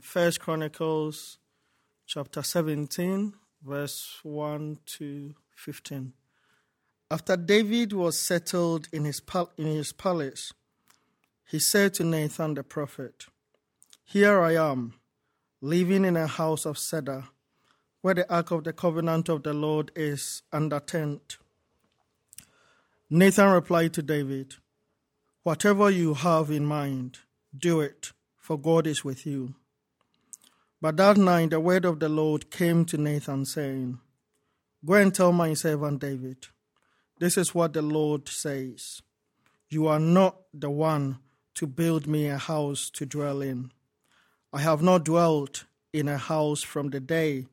First Chronicles chapter 17, verse 1 to 15. After David was settled in his, pal- in his palace, he said to Nathan the prophet, Here I am, living in a house of cedar, where the ark of the covenant of the Lord is under tent. Nathan replied to David, Whatever you have in mind, do it, for God is with you. But that night the word of the Lord came to Nathan, saying, Go and tell my servant David, this is what the Lord says You are not the one to build me a house to dwell in. I have not dwelt in a house from the day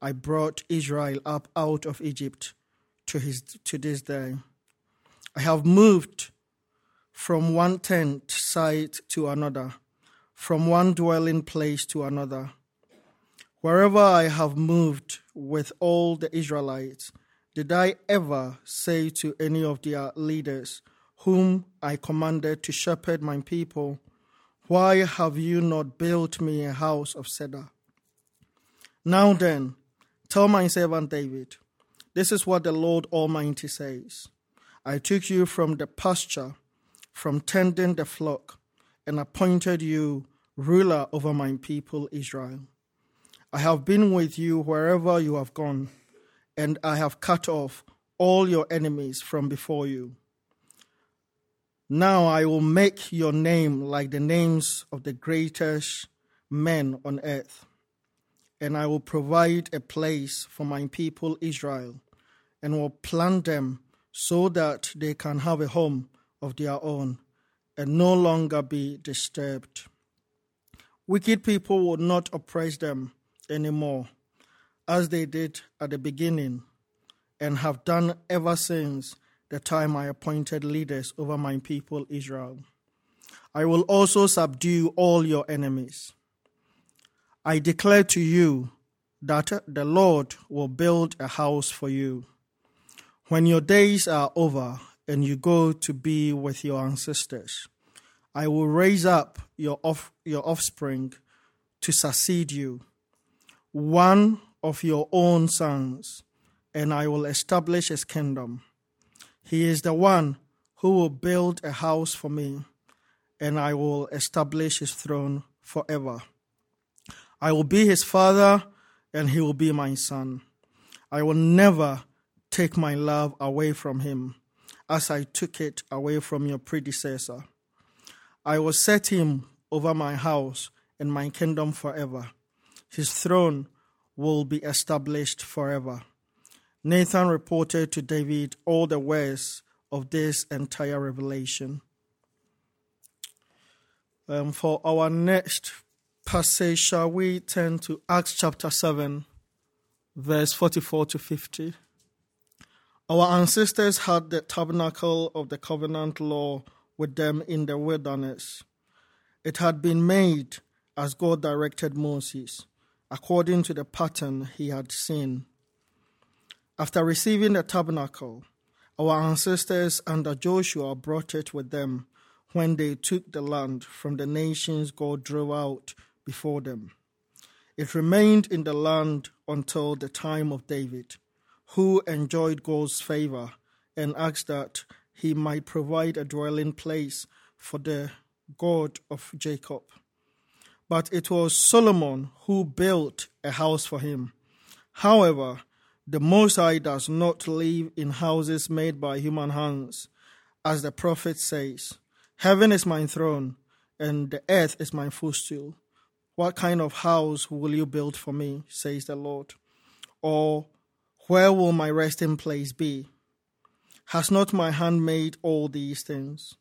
I brought Israel up out of Egypt to, his, to this day. I have moved from one tent site to another, from one dwelling place to another. Wherever I have moved with all the Israelites, did I ever say to any of their leaders, whom I commanded to shepherd my people, Why have you not built me a house of cedar? Now then, tell my servant David, this is what the Lord Almighty says I took you from the pasture, from tending the flock, and appointed you ruler over my people Israel. I have been with you wherever you have gone, and I have cut off all your enemies from before you. Now I will make your name like the names of the greatest men on earth, and I will provide a place for my people Israel, and will plant them so that they can have a home of their own and no longer be disturbed. Wicked people will not oppress them anymore, as they did at the beginning and have done ever since the time I appointed leaders over my people Israel. I will also subdue all your enemies. I declare to you that the Lord will build a house for you. When your days are over and you go to be with your ancestors, I will raise up your, off, your offspring to succeed you one of your own sons, and I will establish his kingdom. He is the one who will build a house for me, and I will establish his throne forever. I will be his father, and he will be my son. I will never take my love away from him, as I took it away from your predecessor. I will set him over my house and my kingdom forever his throne will be established forever. Nathan reported to David all the words of this entire revelation. Um, for our next passage, shall we turn to Acts chapter 7, verse 44 to 50? Our ancestors had the tabernacle of the covenant law with them in the wilderness. It had been made as God directed Moses according to the pattern he had seen. After receiving the tabernacle, our ancestors under Joshua brought it with them when they took the land from the nations God drove out before them. It remained in the land until the time of David, who enjoyed God's favor and asked that he might provide a dwelling place for the God of Jacob. But it was Solomon who built a house for him. However, the Most High does not live in houses made by human hands, as the prophet says, Heaven is my throne, and the earth is my footstool. What kind of house will you build for me, says the Lord? Or where will my resting place be? Has not my hand made all these things?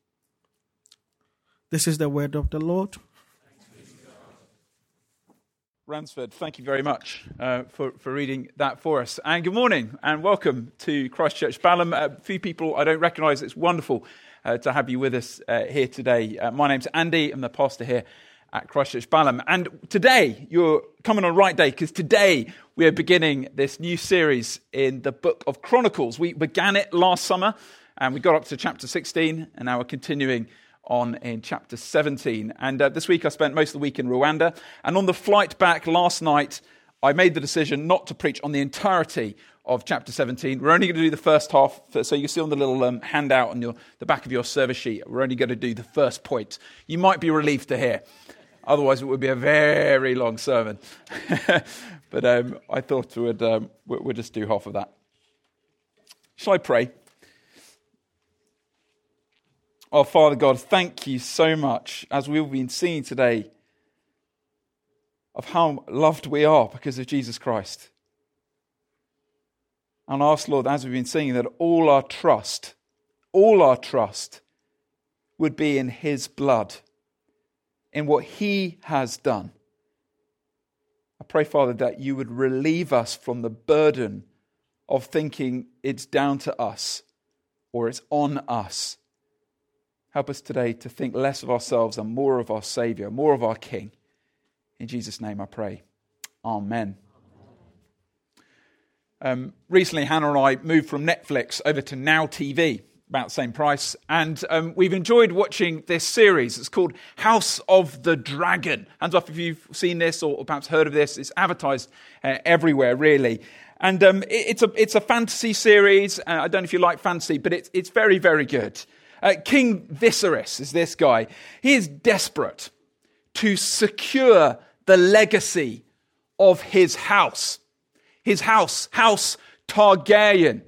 This is the word of the Lord. Ransford, thank you very much uh, for, for reading that for us. And good morning and welcome to Christchurch Balham. A few people I don't recognise. It's wonderful uh, to have you with us uh, here today. Uh, my name's Andy. I'm the pastor here at Christchurch Balham. And today, you're coming on right day because today we are beginning this new series in the book of Chronicles. We began it last summer and we got up to chapter 16 and now we're continuing on in chapter 17. And uh, this week I spent most of the week in Rwanda. And on the flight back last night, I made the decision not to preach on the entirety of chapter 17. We're only going to do the first half. So you see on the little um, handout on your, the back of your service sheet, we're only going to do the first point. You might be relieved to hear. Otherwise, it would be a very long sermon. but um, I thought we'd, um, we'd just do half of that. Shall I pray? Oh, Father God, thank you so much, as we've been seeing today, of how loved we are because of Jesus Christ. And ask, Lord, as we've been seeing, that all our trust, all our trust would be in His blood, in what He has done. I pray, Father, that you would relieve us from the burden of thinking it's down to us or it's on us Help us today to think less of ourselves and more of our Savior, more of our King. In Jesus' name I pray. Amen. Um, recently, Hannah and I moved from Netflix over to Now TV, about the same price, and um, we've enjoyed watching this series. It's called House of the Dragon. Hands off if you've seen this or perhaps heard of this. It's advertised uh, everywhere, really. And um, it, it's, a, it's a fantasy series. Uh, I don't know if you like fantasy, but it's, it's very, very good. Uh, King Viserys is this guy. He is desperate to secure the legacy of his house. His house, House Targaryen.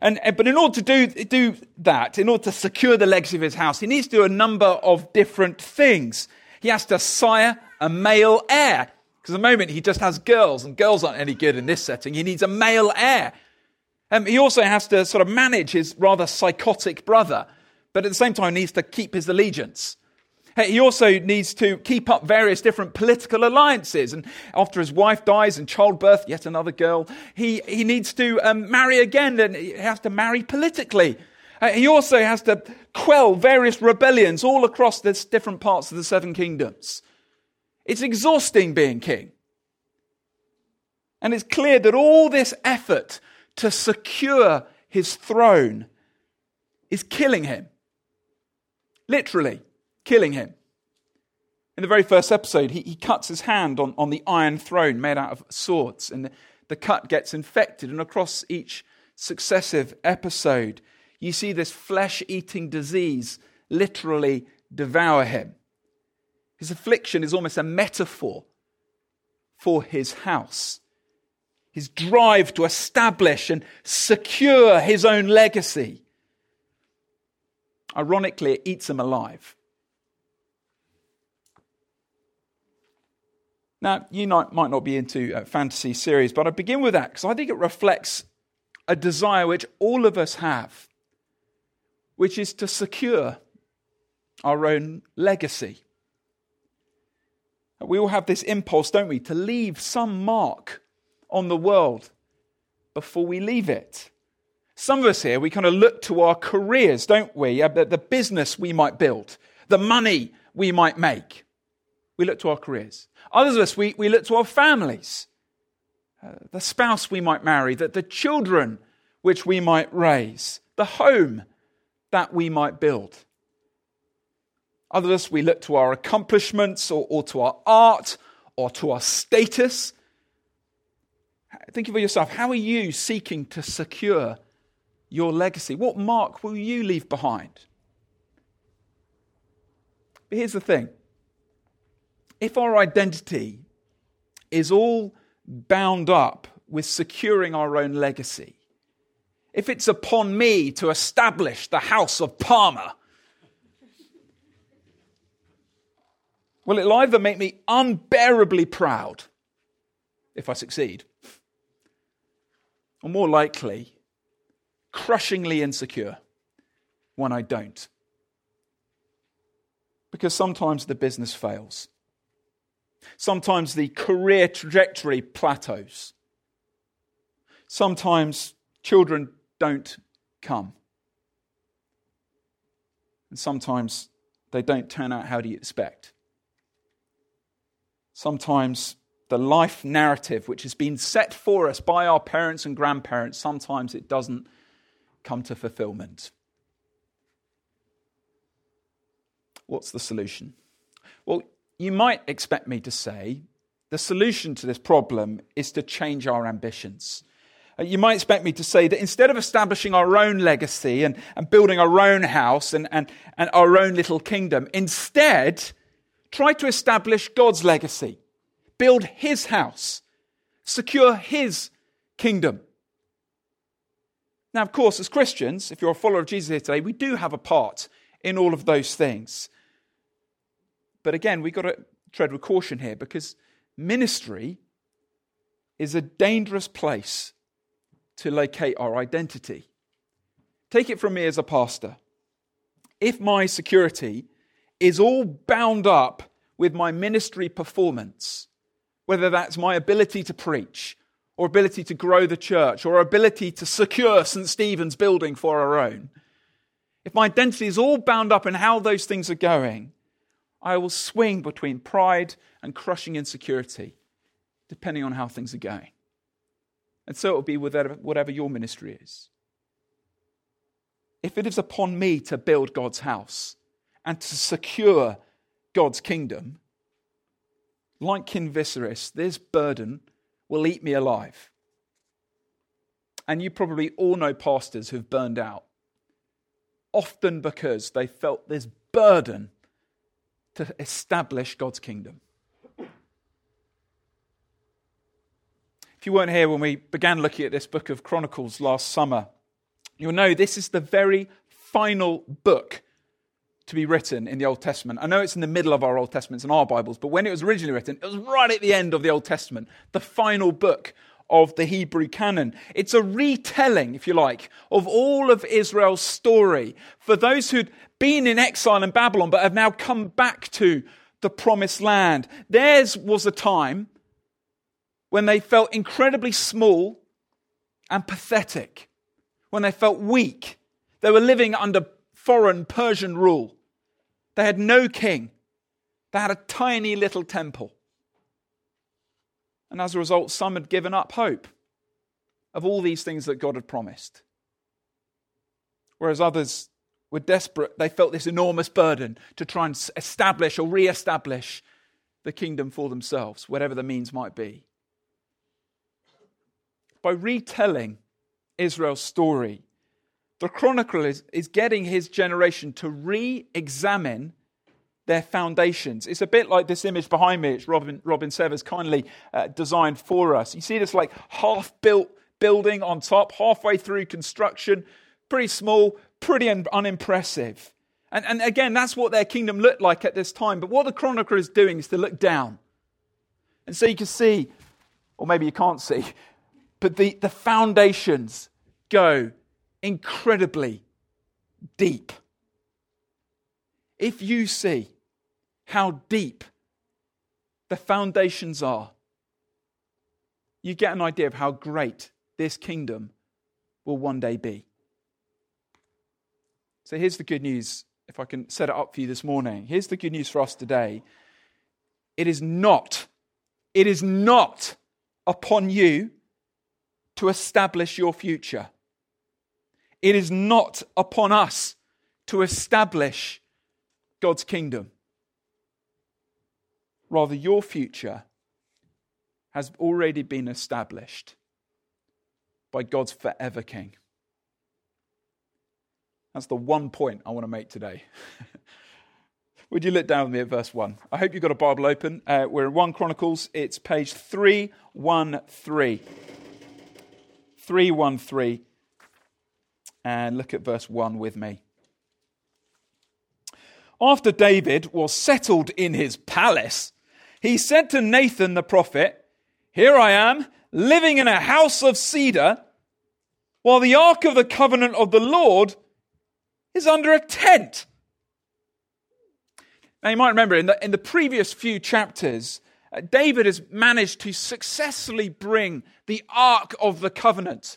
And, but in order to do, do that, in order to secure the legacy of his house, he needs to do a number of different things. He has to sire a male heir. Because at the moment he just has girls, and girls aren't any good in this setting. He needs a male heir. Um, he also has to sort of manage his rather psychotic brother but at the same time he needs to keep his allegiance. He also needs to keep up various different political alliances. And after his wife dies in childbirth, yet another girl, he, he needs to um, marry again and he has to marry politically. Uh, he also has to quell various rebellions all across the different parts of the seven kingdoms. It's exhausting being king. And it's clear that all this effort to secure his throne is killing him literally killing him. In the very first episode, he, he cuts his hand on, on the iron throne made out of swords, and the, the cut gets infected. And across each successive episode, you see this flesh eating disease literally devour him. His affliction is almost a metaphor for his house. His drive to establish and secure his own legacy Ironically, it eats them alive. Now, you might not be into uh, fantasy series, but I begin with that because I think it reflects a desire which all of us have, which is to secure our own legacy. We all have this impulse, don't we, to leave some mark on the world before we leave it. Some of us here, we kind of look to our careers, don't we? The, business we might build, the money we might make. We look to our careers. Others of us, we, we look to our families, uh, the spouse we might marry, the, the children which we might raise, the home that we might build. Others of us, we look to our accomplishments or, or to our art or to our status. Think of yourself. How are you seeking to secure your legacy? What mark will you leave behind? But here's the thing if our identity is all bound up with securing our own legacy, if it's upon me to establish the house of Palmer, well, it'll either make me unbearably proud if I succeed, or more likely, crushingly insecure when I don't. Because sometimes the business fails. Sometimes the career trajectory plateaus. Sometimes children don't come. And sometimes they don't turn out how do you expect. Sometimes the life narrative which has been set for us by our parents and grandparents, sometimes it doesn't come to fulfillment. what's the solution? Well, you might expect me to say the solution to this problem is to change our ambitions. Uh, you might expect me to say that instead of establishing our own legacy and, and building our own house and, and, and our own little kingdom, instead, try to establish God's legacy, build His house, secure His kingdom. Now, of course, as Christians, if you're a follower of Jesus here today, we do have a part in all of those things. But again, we've got to tread with caution here because ministry is a dangerous place to locate our identity. Take it from me as a pastor. If my security is all bound up with my ministry performance, whether that's my ability to preach, or ability to grow the church, or ability to secure St. Stephen's building for our own, if my identity is all bound up in how those things are going, I will swing between pride and crushing insecurity, depending on how things are going. And so it will be with whatever your ministry is. If it is upon me to build God's house and to secure God's kingdom, like King Viserys, this burden will eat me alive. And you probably all know pastors who've burned out, often because they felt this burden to establish God's kingdom. If you weren't here when we began looking at this book of Chronicles last summer, you'll know this is the very final book to be written in the Old Testament. I know it's in the middle of our Old Testaments and our Bibles, but when it was originally written, it was right at the end of the Old Testament, the final book of the Hebrew canon. It's a retelling, if you like, of all of Israel's story for those who'd been in exile in Babylon but have now come back to the promised land. Theirs was a time when they felt incredibly small and pathetic, when they felt weak. They were living under foreign Persian rule. They had no king. They had a tiny little temple. And as a result, some had given up hope of all these things that God had promised. Whereas others were desperate. They felt this enormous burden to try and establish or re establish the kingdom for themselves, whatever the means might be by retelling Israel's story, the chronicler is, is getting his generation to re examine their foundations. It's a bit like this image behind me, which Robin, Robin Severs kindly uh, designed for us. You see this like half built building on top, halfway through construction, pretty small, pretty un- unimpressive. And, and again, that's what their kingdom looked like at this time. But what the chronicler is doing is to look down. And so you can see, or maybe you can't see, but the, the foundations go incredibly deep. If you see how deep the foundations are, you get an idea of how great this kingdom will one day be. So here's the good news, if I can set it up for you this morning. Here's the good news for us today. It is not, it is not upon you to establish your future. It is not upon us to establish God's kingdom. Rather, your future has already been established by God's forever King. That's the one point I want to make today. Would you look down with me at verse 1? I hope you've got a Bible open. Uh, we're in 1 Chronicles, it's page 313. 313 and look at verse 1 with me. After David was settled in his palace, he said to Nathan the prophet, Here I am, living in a house of cedar, while the ark of the covenant of the Lord is under a tent. Now, you might remember in the, in the previous few chapters, uh, David has managed to successfully bring the Ark of the Covenant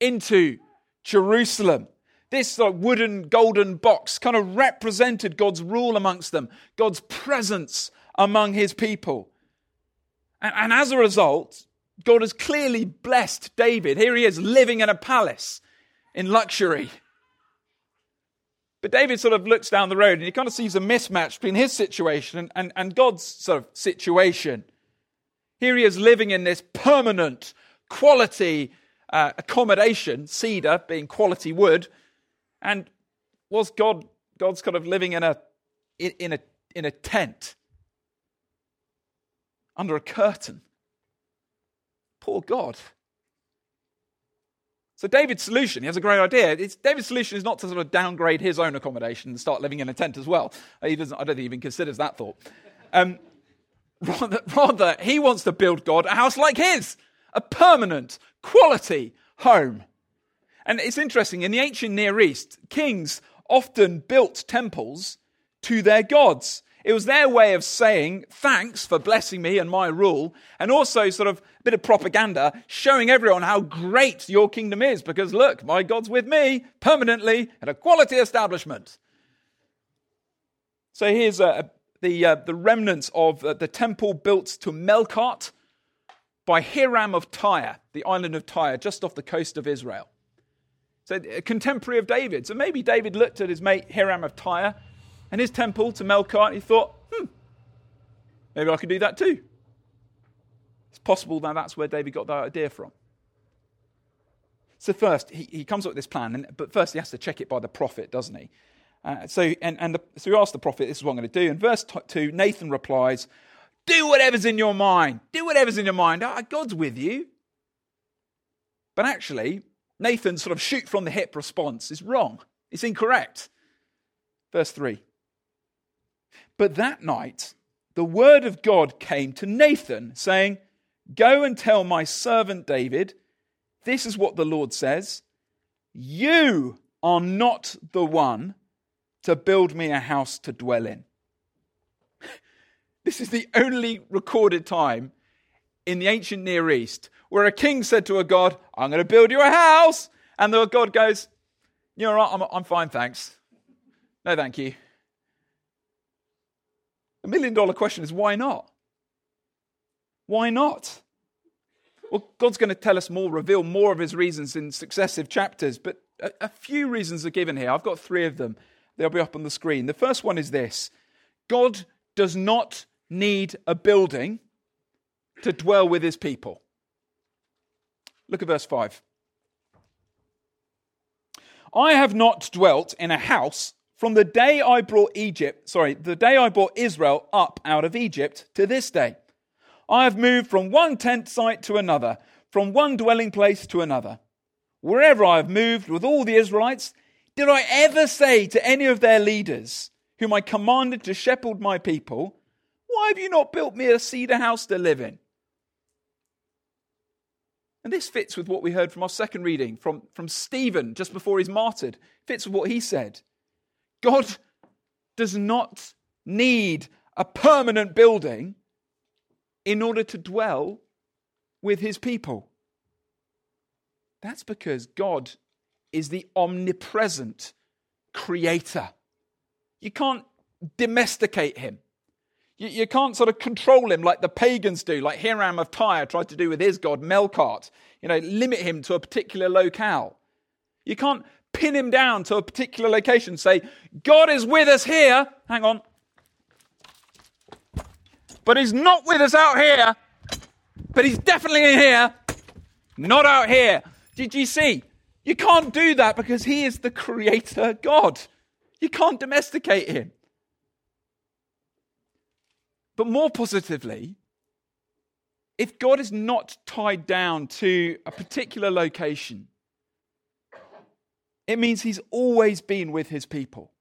into Jerusalem. This like, wooden golden box kind of represented God's rule amongst them, God's presence among his people. And, and as a result, God has clearly blessed David. Here he is living in a palace in luxury. But David sort of looks down the road and he kind of sees a mismatch between his situation and, and, and God's sort of situation. Here he is living in this permanent quality uh, accommodation, cedar being quality wood, and was God God's kind of living in a in, a in a tent under a curtain. Poor God. So David's solution, he has a great idea. It's, David's solution is not to sort of downgrade his own accommodation and start living in a tent as well. He doesn't, I don't think he even considers that thought. Um, rather, rather, he wants to build God a house like his, a permanent, quality home. And it's interesting, in the ancient Near East, kings often built temples to their gods. It was their way of saying thanks for blessing me and my rule, and also sort of a bit of propaganda showing everyone how great your kingdom is because look, my God's with me permanently at a quality establishment. So here's uh, the, uh, the remnants of uh, the temple built to Melkart by Hiram of Tyre, the island of Tyre, just off the coast of Israel. So a contemporary of David. So maybe David looked at his mate Hiram of Tyre and his temple to Melkart, and he thought, hmm, maybe I could do that too. It's possible that that's where David got that idea from. So first, he, he comes up with this plan, and, but first he has to check it by the prophet, doesn't he? Uh, so, and, and the, so he asks the prophet, this is what I'm going to do. In verse 2, Nathan replies, do whatever's in your mind. Do whatever's in your mind. Oh, God's with you. But actually, Nathan's sort of shoot from the hip response is wrong. It's incorrect. Verse 3 but that night, the word of God came to Nathan, saying, Go and tell my servant David, this is what the Lord says You are not the one to build me a house to dwell in. This is the only recorded time in the ancient Near East where a king said to a god, I'm going to build you a house. And the god goes, You're right, I'm, I'm fine, thanks. No, thank you. The million dollar question is why not? Why not? Well, God's going to tell us more, reveal more of his reasons in successive chapters, but a, a, few reasons are given here. I've got three of them. They'll be up on the screen. The first one is this God does not need a building to dwell with his people. Look at verse 5. I have not dwelt in a house from the day I brought Egypt, sorry, the day I brought Israel up out of Egypt to this day. I have moved from one tent site to another, from one dwelling place to another. Wherever I have moved with all the Israelites, did I ever say to any of their leaders, whom I commanded to shepherd my people, Why have you not built me a cedar house to live in? And this fits with what we heard from our second reading from, from Stephen just before he's martyred. Fits with what he said. God does not need a permanent building in order to dwell with his people. That's because God is the omnipresent creator. You can't domesticate him. You, you, can't sort of control him like the pagans do, like Hiram of Tyre tried to do with his god Melkart. You know, limit him to a particular locale. You can't pin him down to a particular location, say, God is with us here. Hang on. But he's not with us out here. But he's definitely in here. Not out here. Did you see? You can't do that because he is the creator God. You can't domesticate him. But more positively, if God is not tied down to a particular location, it means he's always been with his people.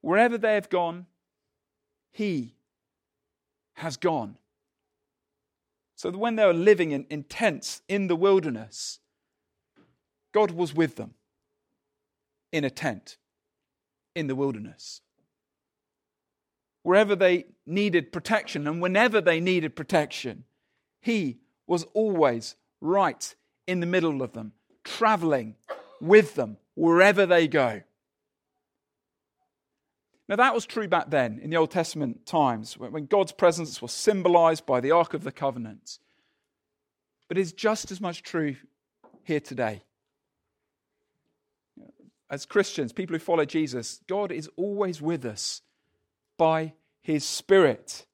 Wherever they have gone, he has gone. So when they were living in, in tents in the wilderness, God was with them in a tent in the wilderness. Wherever they needed protection and whenever they needed protection, He was always right in the middle of them, traveling with them wherever they go. Now, that was true back then in the Old Testament times when God's presence was symbolized by the Ark of the Covenant. But it's just as much true here today. as Christians, people who follow Jesus, God is always with us by his Spirit.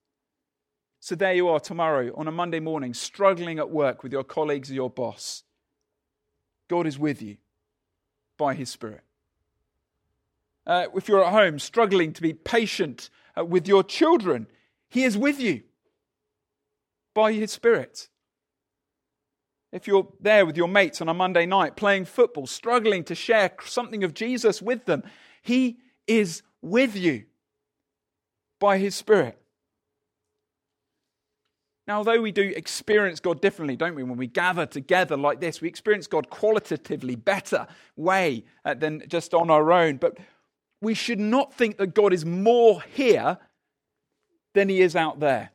So there you are tomorrow on a Monday morning, struggling at work with your colleagues or your boss. God is with you by his Spirit. Uh, if you're at home struggling to be patient uh, with your children, he is with you by his Spirit. If you're there with your mates on a Monday night playing football, struggling to share something of Jesus with them, He is with you by His Spirit. Now, although we do experience God differently, don't we, when we gather together like this, we experience God qualitatively better way uh, than just on our own. But we should not think that God is more here than he is out there.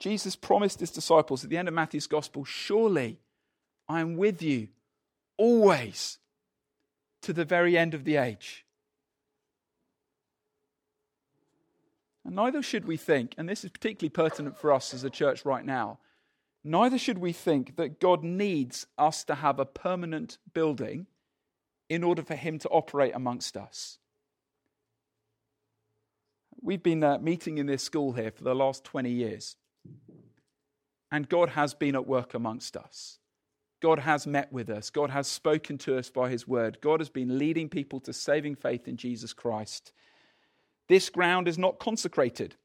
Jesus promised his disciples at the end of Matthew's gospel, Surely I am with you always to the very end of the age. And neither should we think, and this is particularly pertinent for us as a church right now, neither should we think that God needs us to have a permanent building in order for him to operate amongst us. We've been uh, meeting in this school here for the last 20 years. And God has been at work amongst us. God has met with us. God has spoken to us by his word. God has been leading people to saving faith in Jesus Christ. This ground is not consecrated.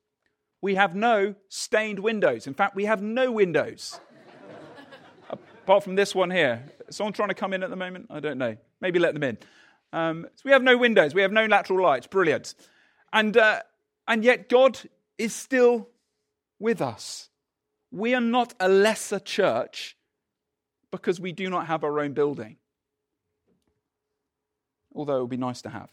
We have no stained windows. In fact, we have no windows. Apart from this one here. Someone trying to come in at the moment? I don't know. Maybe let them in. Um, so we have no windows. We have no lateral lights. Brilliant. And, uh, and yet God is still with us. We are not a lesser church because we do not have our own building. Although it would be nice to have.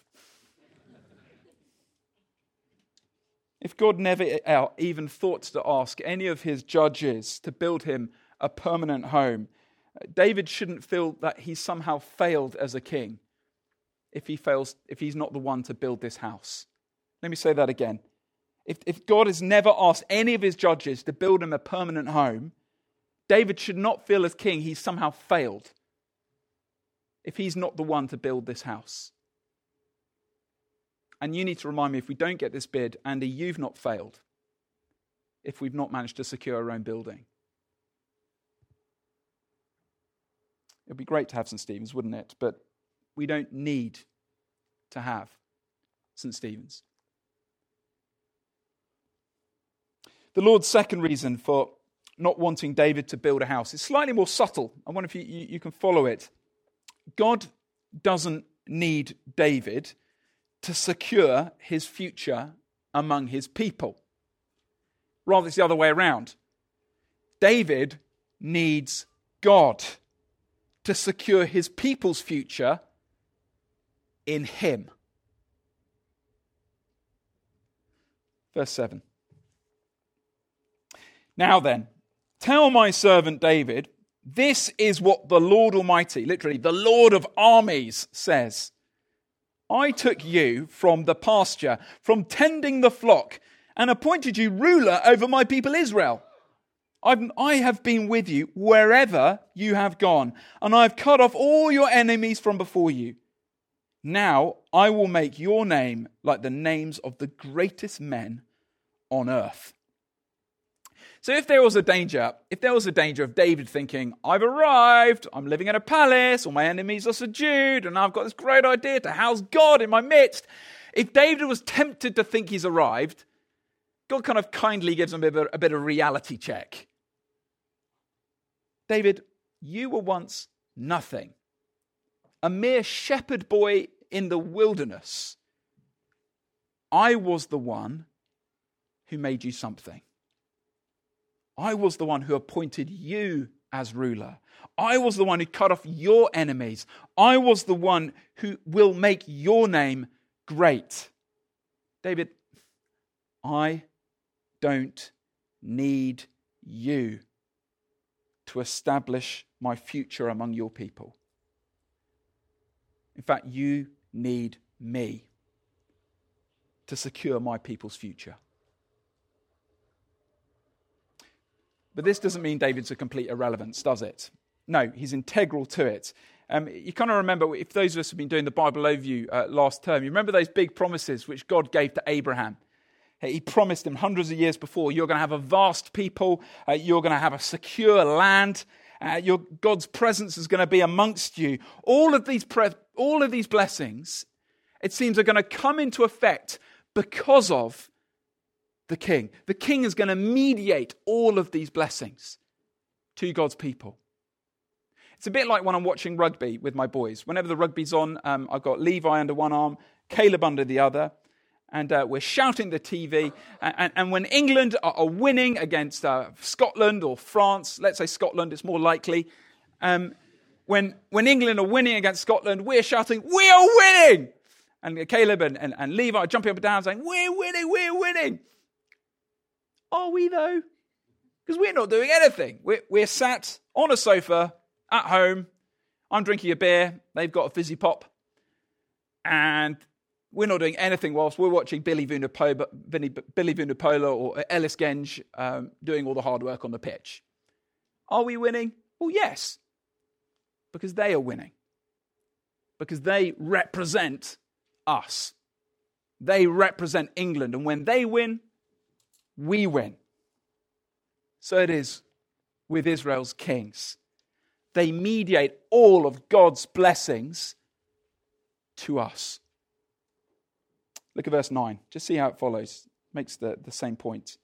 If God never uh, even thought to ask any of his judges to build him a permanent home, David shouldn't feel that he somehow failed as a king if he fails if he's not the one to build this house. Let me say that again if, if God has never asked any of his judges to build him a permanent home, David should not feel as king he's somehow failed if he's not the one to build this house. And you need to remind me if we don't get this bid, Andy, you've not failed if we've not managed to secure our own building. It would be great to have St. Stephen's, wouldn't it? But we don't need to have St. Stephen's. The Lord's second reason for not wanting David to build a house is slightly more subtle. I wonder if you, you, you can follow it. God doesn't need David to secure his future among his people. Rather, it's the other way around. David needs God to secure his people's future in him. Verse 7. Now then, tell my servant David, this is what the Lord Almighty, literally, the Lord of armies, says. I took you from the pasture, from tending the flock, and appointed you ruler over my people Israel. I've, I have been with you wherever you have gone, and I have cut off all your enemies from before you. Now I will make your name like the names of the greatest men on earth. So if there was a danger, if there was a danger of David thinking, I've arrived, I'm living in a palace, all my enemies are subdued, and I've got this great idea to house God in my midst, if David was tempted to think he's arrived, God kind of kindly gives him a bit of a, bit of reality check. David, you were once nothing, a mere shepherd boy in the wilderness. I was the one who made you something. I was the one who appointed you as ruler. I was the one who cut off your enemies. I was the one who will make your name great. David, I don't need you to establish my future among your people. In fact, you need me to secure my people's future. But this doesn't mean David's a complete irrelevance, does it? No, he's integral to it. Um, you kind of remember, if those of us have been doing the Bible overview uh, last term, you remember those big promises which God gave to Abraham. He promised him hundreds of years before you're going to have a vast people, uh, you're going to have a secure land, uh, your, God's presence is going to be amongst you. All of, these pre- all of these blessings, it seems, are going to come into effect because of the king. The king is going to mediate all of these blessings to God's people. It's a bit like when I'm watching rugby with my boys. Whenever the rugby's on, um, I've got Levi under one arm, Caleb under the other, and uh, we're shouting the TV. And, and when England are, are winning against uh, Scotland or France, let's say Scotland, it's more likely. Um, when, when England are winning against Scotland, we're shouting, We are winning! And Caleb and, and, and Levi are jumping up and down saying, We're winning, we're winning. Are we though? Because we're not doing anything. We're, we're sat on a sofa at home. I'm drinking a beer. They've got a fizzy pop. And we're not doing anything whilst we're watching Billy Vunipola, Billy Vunipola or Ellis Genge um, doing all the hard work on the pitch. Are we winning? Well, yes, because they are winning. Because they represent us. They represent England. And when they win, we win. So it is with Israel's kings. They mediate all of God's blessings to us. Look at verse 9. Just see how it follows. Makes the, the same point.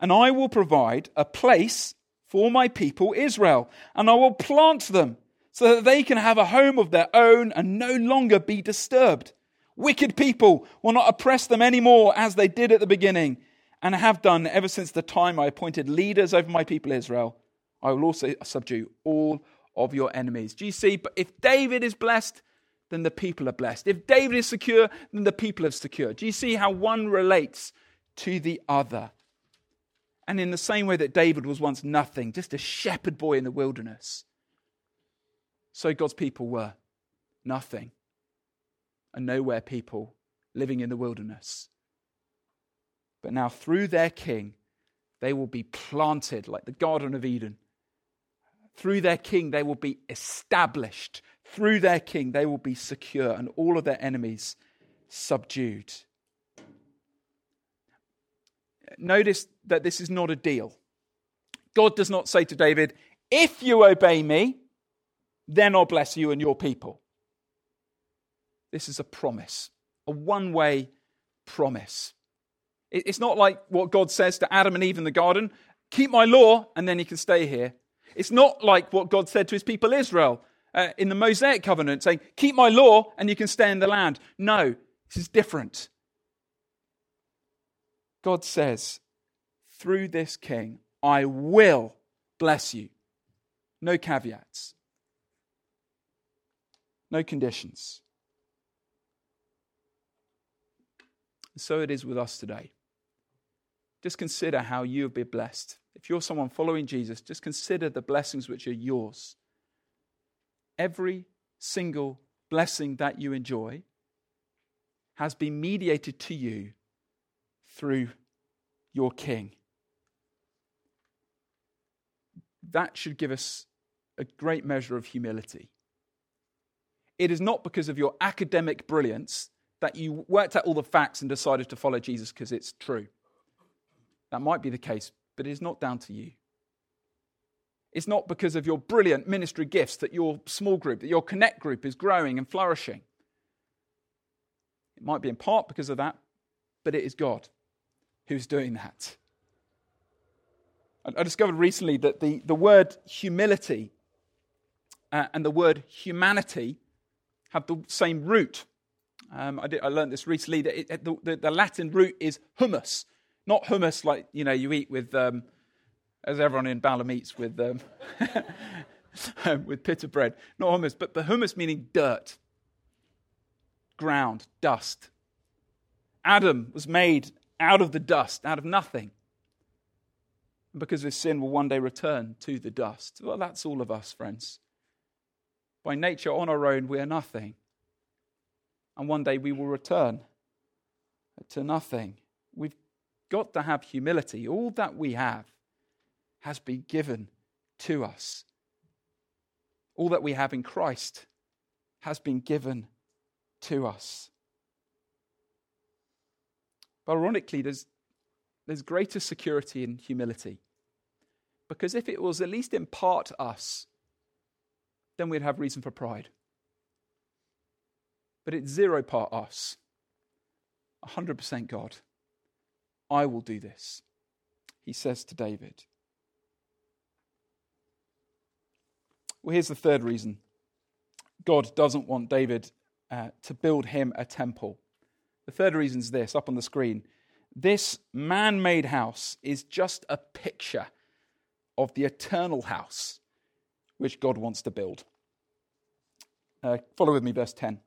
And I will provide a place for my people Israel, and I will plant them so that they can have a home of their own and no longer be disturbed. Wicked people will not oppress them anymore as they did at the beginning and have done ever since the time I appointed leaders over my people Israel. I will also subdue all of your enemies. Do you see? But if David is blessed, then the people are blessed. If David is secure, then the people are secure. Do you see how one relates to the other? And in the same way that David was once nothing, just a shepherd boy in the wilderness, so God's people were nothing and nowhere people living in the wilderness. But now, through their king, they will be planted like the Garden of Eden. Through their king, they will be established. Through their king, they will be secure, and all of their enemies subdued. Notice that this is not a deal. God does not say to David, If you obey me, then I'll bless you and your people. This is a promise, a one way promise. It's not like what God says to Adam and Eve in the garden keep my law and then you can stay here. It's not like what God said to his people Israel uh, in the Mosaic covenant, saying, Keep my law and you can stay in the land. No, this is different. God says, Through this king, I will bless you. No caveats, no conditions. So it is with us today. Just consider how you have been blessed. If you're someone following Jesus, just consider the blessings which are yours. Every single blessing that you enjoy has been mediated to you through your King. That should give us a great measure of humility. It is not because of your academic brilliance that you worked out all the facts and decided to follow Jesus because it's true. That might be the case, but it is not down to you. It's not because of your brilliant ministry gifts that your small group, that your connect group is growing and flourishing. It might be in part because of that, but it is God who's doing that. I discovered recently that the, the word humility uh, and the word humanity have the same root. Um, I, did, I, learned this recently that it, the, the, the Latin root is humus, not hummus like you know you eat with, um, as everyone in Balham eats with um, with pita bread. Not hummus, but the hummus meaning dirt, ground, dust. Adam was made out of the dust, out of nothing. Because his sin, will one day return to the dust. Well, that's all of us, friends. By nature, on our own, we are nothing. And one day we will return to nothing. We've got to have humility. All that we have has been given to us. All that we have in Christ has been given to us. But ironically, there's, there's greater security in humility. Because if it was at least in part us, then we'd have reason for pride. But it's zero part us, 100% God. I will do this, he says to David. Well, here's the third reason God doesn't want David uh, to build him a temple. The third reason is this up on the screen. This man made house is just a picture of the eternal house which God wants to build. Uh, follow with me, verse 10.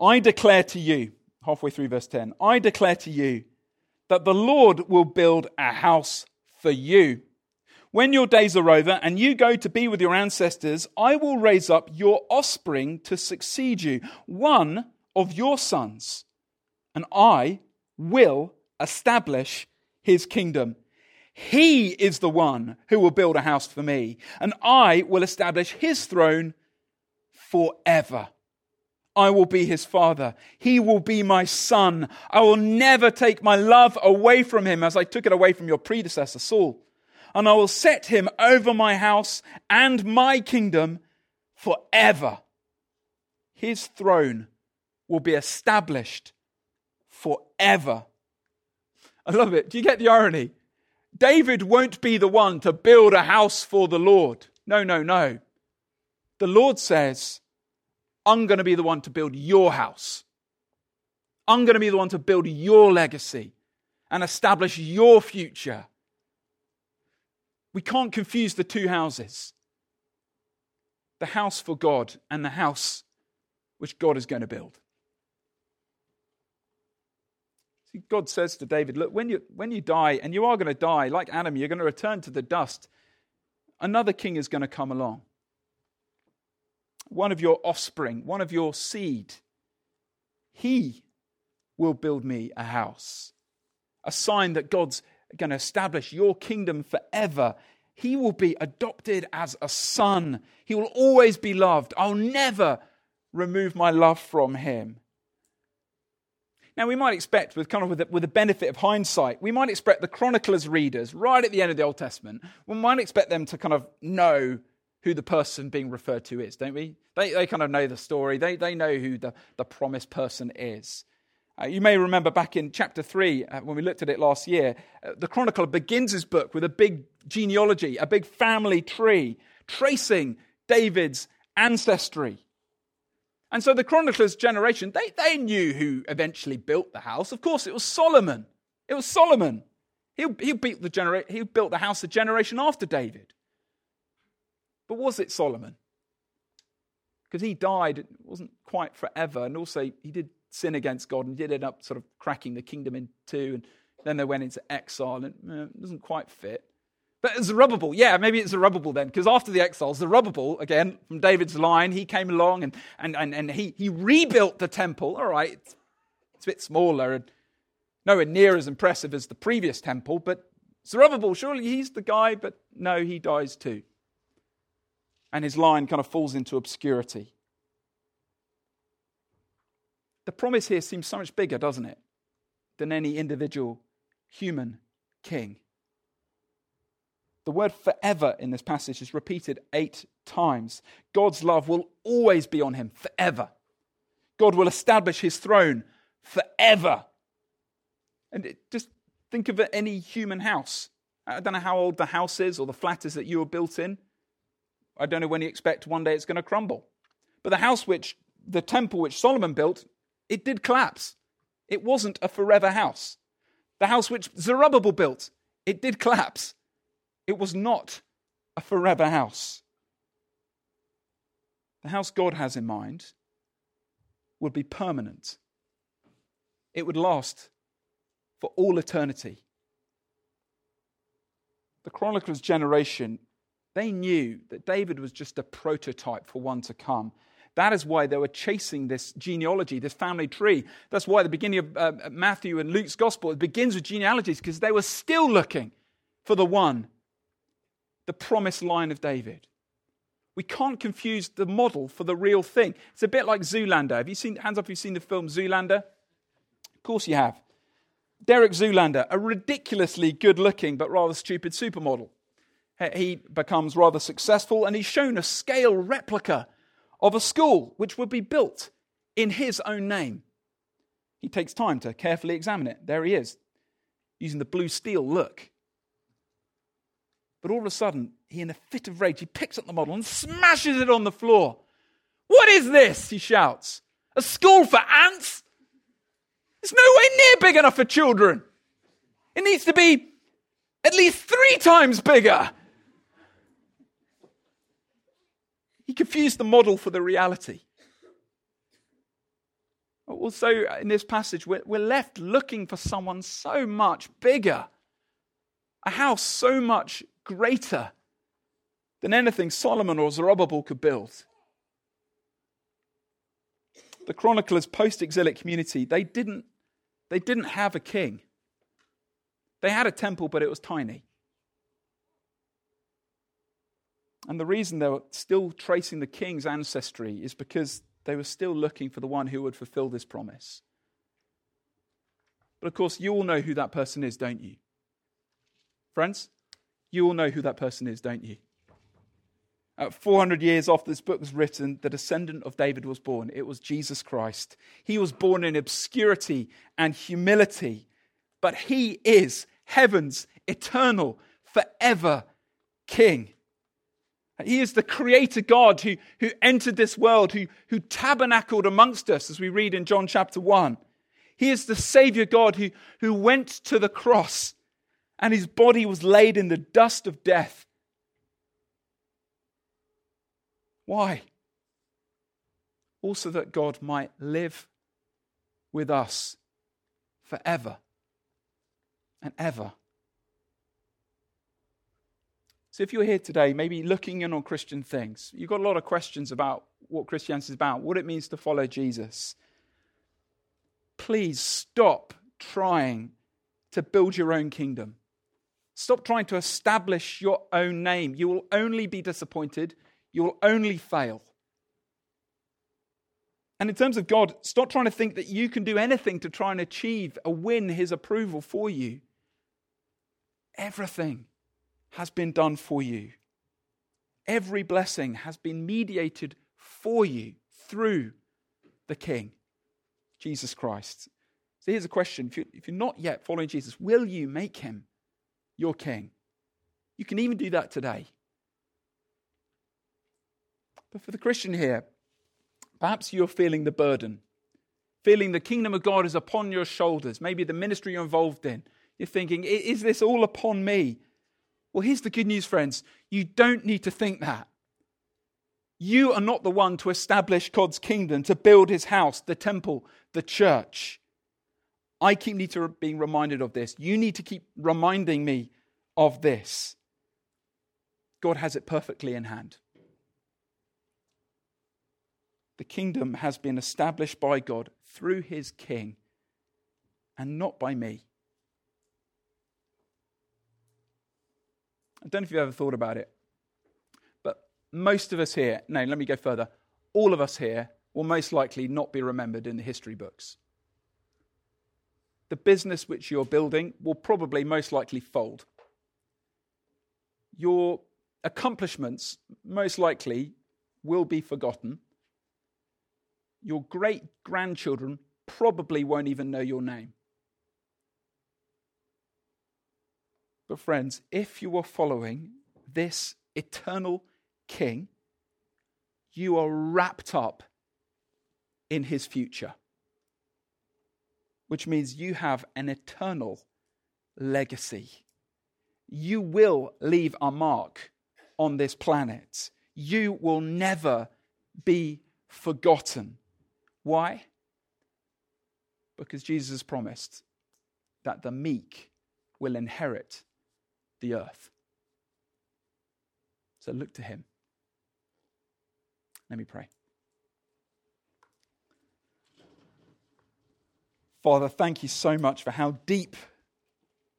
I declare to you, halfway through verse 10, I declare to you that the Lord will build a house for you. When your days are over and you go to be with your ancestors, I will raise up your offspring to succeed you, one of your sons, and I will establish his kingdom. He is the one who will build a house for me, and I will establish his throne forever. I will be his father. He will be my son. I will never take my love away from him as I took it away from your predecessor, Saul. And I will set him over my house and my kingdom forever. His throne will be established forever. I love it. Do you get the irony? David won't be the one to build a house for the Lord. No, no, no. The Lord says, I'm going to be the one to build your house. I'm going to be the one to build your legacy and establish your future. We can't confuse the two houses the house for God and the house which God is going to build. See, God says to David, Look, when you, when you die, and you are going to die, like Adam, you're going to return to the dust, another king is going to come along one of your offspring, one of your seed, he will build me a house. A sign that God's going to establish your kingdom forever. He will be adopted as a son. He will always be loved. I'll never remove my love from him. Now, we might expect, with kind of with the, with the, benefit of hindsight, we might expect the chroniclers readers right at the end of the Old Testament, we might expect them to kind of know who the person being referred to is, don't we? They, they kind of know the story, they, they know who the, the promised person is. Uh, you may remember back in chapter 3, uh, when we looked at it last year, uh, the chronicler begins his book with a big genealogy, a big family tree, tracing David's ancestry. And so the chronicler's generation, they, they knew who eventually built the house. Of course, it was Solomon. It was Solomon. He, he, built the genera- he built the house a generation after David. But was it Solomon? Because he died, it wasn't quite forever. And also, he did sin against God and did end up sort of cracking the kingdom in two. And then they went into exile, and it doesn't quite fit. But Zerubbabel, yeah, maybe it's Zerubbabel then, because after the exile, Zerubbabel, again, from David's line, he came along and, and, and, and he, he rebuilt the temple. All right, it's, it's a bit smaller and nowhere near as impressive as the previous temple, but Zerubbabel, surely he's the guy, but no, he dies too and his line kind of falls into obscurity. The promise here seems so much bigger, doesn't it, than any individual human king. The word forever in this passage is repeated eight times. God's love will always be on him forever. God will establish his throne forever. And it, just think of any human house. I don't know how old the house is or the flat is that you were built in. I don't know when you expect one day it's going to crumble. But the house which, the temple which Solomon built, it did collapse. It wasn't a forever house. The house which Zerubbabel built, it did collapse. It was not a forever house. The house God has in mind would be permanent, it would last for all eternity. The chronicler's generation they knew that David was just a prototype for one to come. That is why they were chasing this genealogy, this family tree. That's why the beginning of uh, Matthew and Luke's gospel it begins with genealogies because they were still looking for the one the promised line of David. We can't confuse the model for the real thing. It's a bit like Zoolander. Have you seen, hands up if you've seen the film Zoolander? Of course you have. Derek Zoolander, a ridiculously good looking but rather stupid supermodel. He becomes rather successful and he's shown a scale replica of a school which would be built in his own name. He takes time to carefully examine it. There he is, using the blue steel look. But all of a sudden, he, in a fit of rage, he picks up the model and smashes it on the floor. What is this? He shouts. A school for ants? It's nowhere near big enough for children. It needs to be at least three times bigger. He confused the model for the reality. Also, in this passage, we're, left looking for someone so much bigger, a house so much greater than anything Solomon or Zerubbabel could build. The chronicler's post-exilic community, they didn't, they didn't have a king. They had a temple, but it was tiny. And the reason they were still tracing the king's ancestry is because they were still looking for the one who would fulfill this promise. But of course, you all know who that person is, don't you? Friends, you all know who that person is, don't you? Uh, 400 years after this book was written, the descendant of David was born. It was Jesus Christ. He was born in obscurity and humility, but he is heaven's eternal, forever King. He is the creator God who, who entered this world, who, who tabernacled amongst us, as we read in John chapter 1. He is the Savior God who, who went to the cross and his body was laid in the dust of death. Why? Also, that God might live with us forever and ever. So if you're here today, maybe looking in on Christian things, you've got a lot of questions about what Christianity is about, what it means to follow Jesus. Please stop trying to build your own kingdom. Stop trying to establish your own name. You will only be disappointed. You will only fail. And in terms of God, stop trying to think that you can do anything to try and achieve or win His approval for you. Everything has been done for you. Every blessing has been mediated for you through the King, Jesus Christ. So here's a question if you're not yet following Jesus, will you make him your King? You can even do that today. But for the Christian here, perhaps you're feeling the burden, feeling the kingdom of God is upon your shoulders, maybe the ministry you're involved in. You're thinking, is this all upon me? Well, here's the good news, friends. You don't need to think that. You are not the one to establish God's kingdom, to build his house, the temple, the church. I keep need to being reminded of this. You need to keep reminding me of this. God has it perfectly in hand. The kingdom has been established by God through his king and not by me. I don't know if you've ever thought about it, but most of us here, no, let me go further. All of us here will most likely not be remembered in the history books. The business which you're building will probably most likely fold. Your accomplishments most likely will be forgotten. Your great grandchildren probably won't even know your name. But, friends, if you are following this eternal King, you are wrapped up in his future, which means you have an eternal legacy. You will leave a mark on this planet. You will never be forgotten. Why? Because Jesus promised that the meek will inherit the earth. So look to him. Let me pray. Father, thank you so much for how deep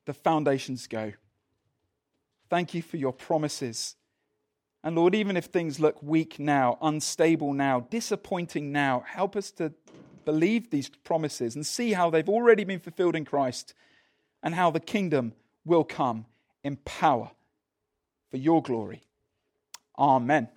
the foundations go. Thank you for your promises. And Lord, even if things look weak now, unstable now, disappointing now, help us to believe these promises and see how they've already been fulfilled in Christ and how the kingdom will come in power for your glory. Amen.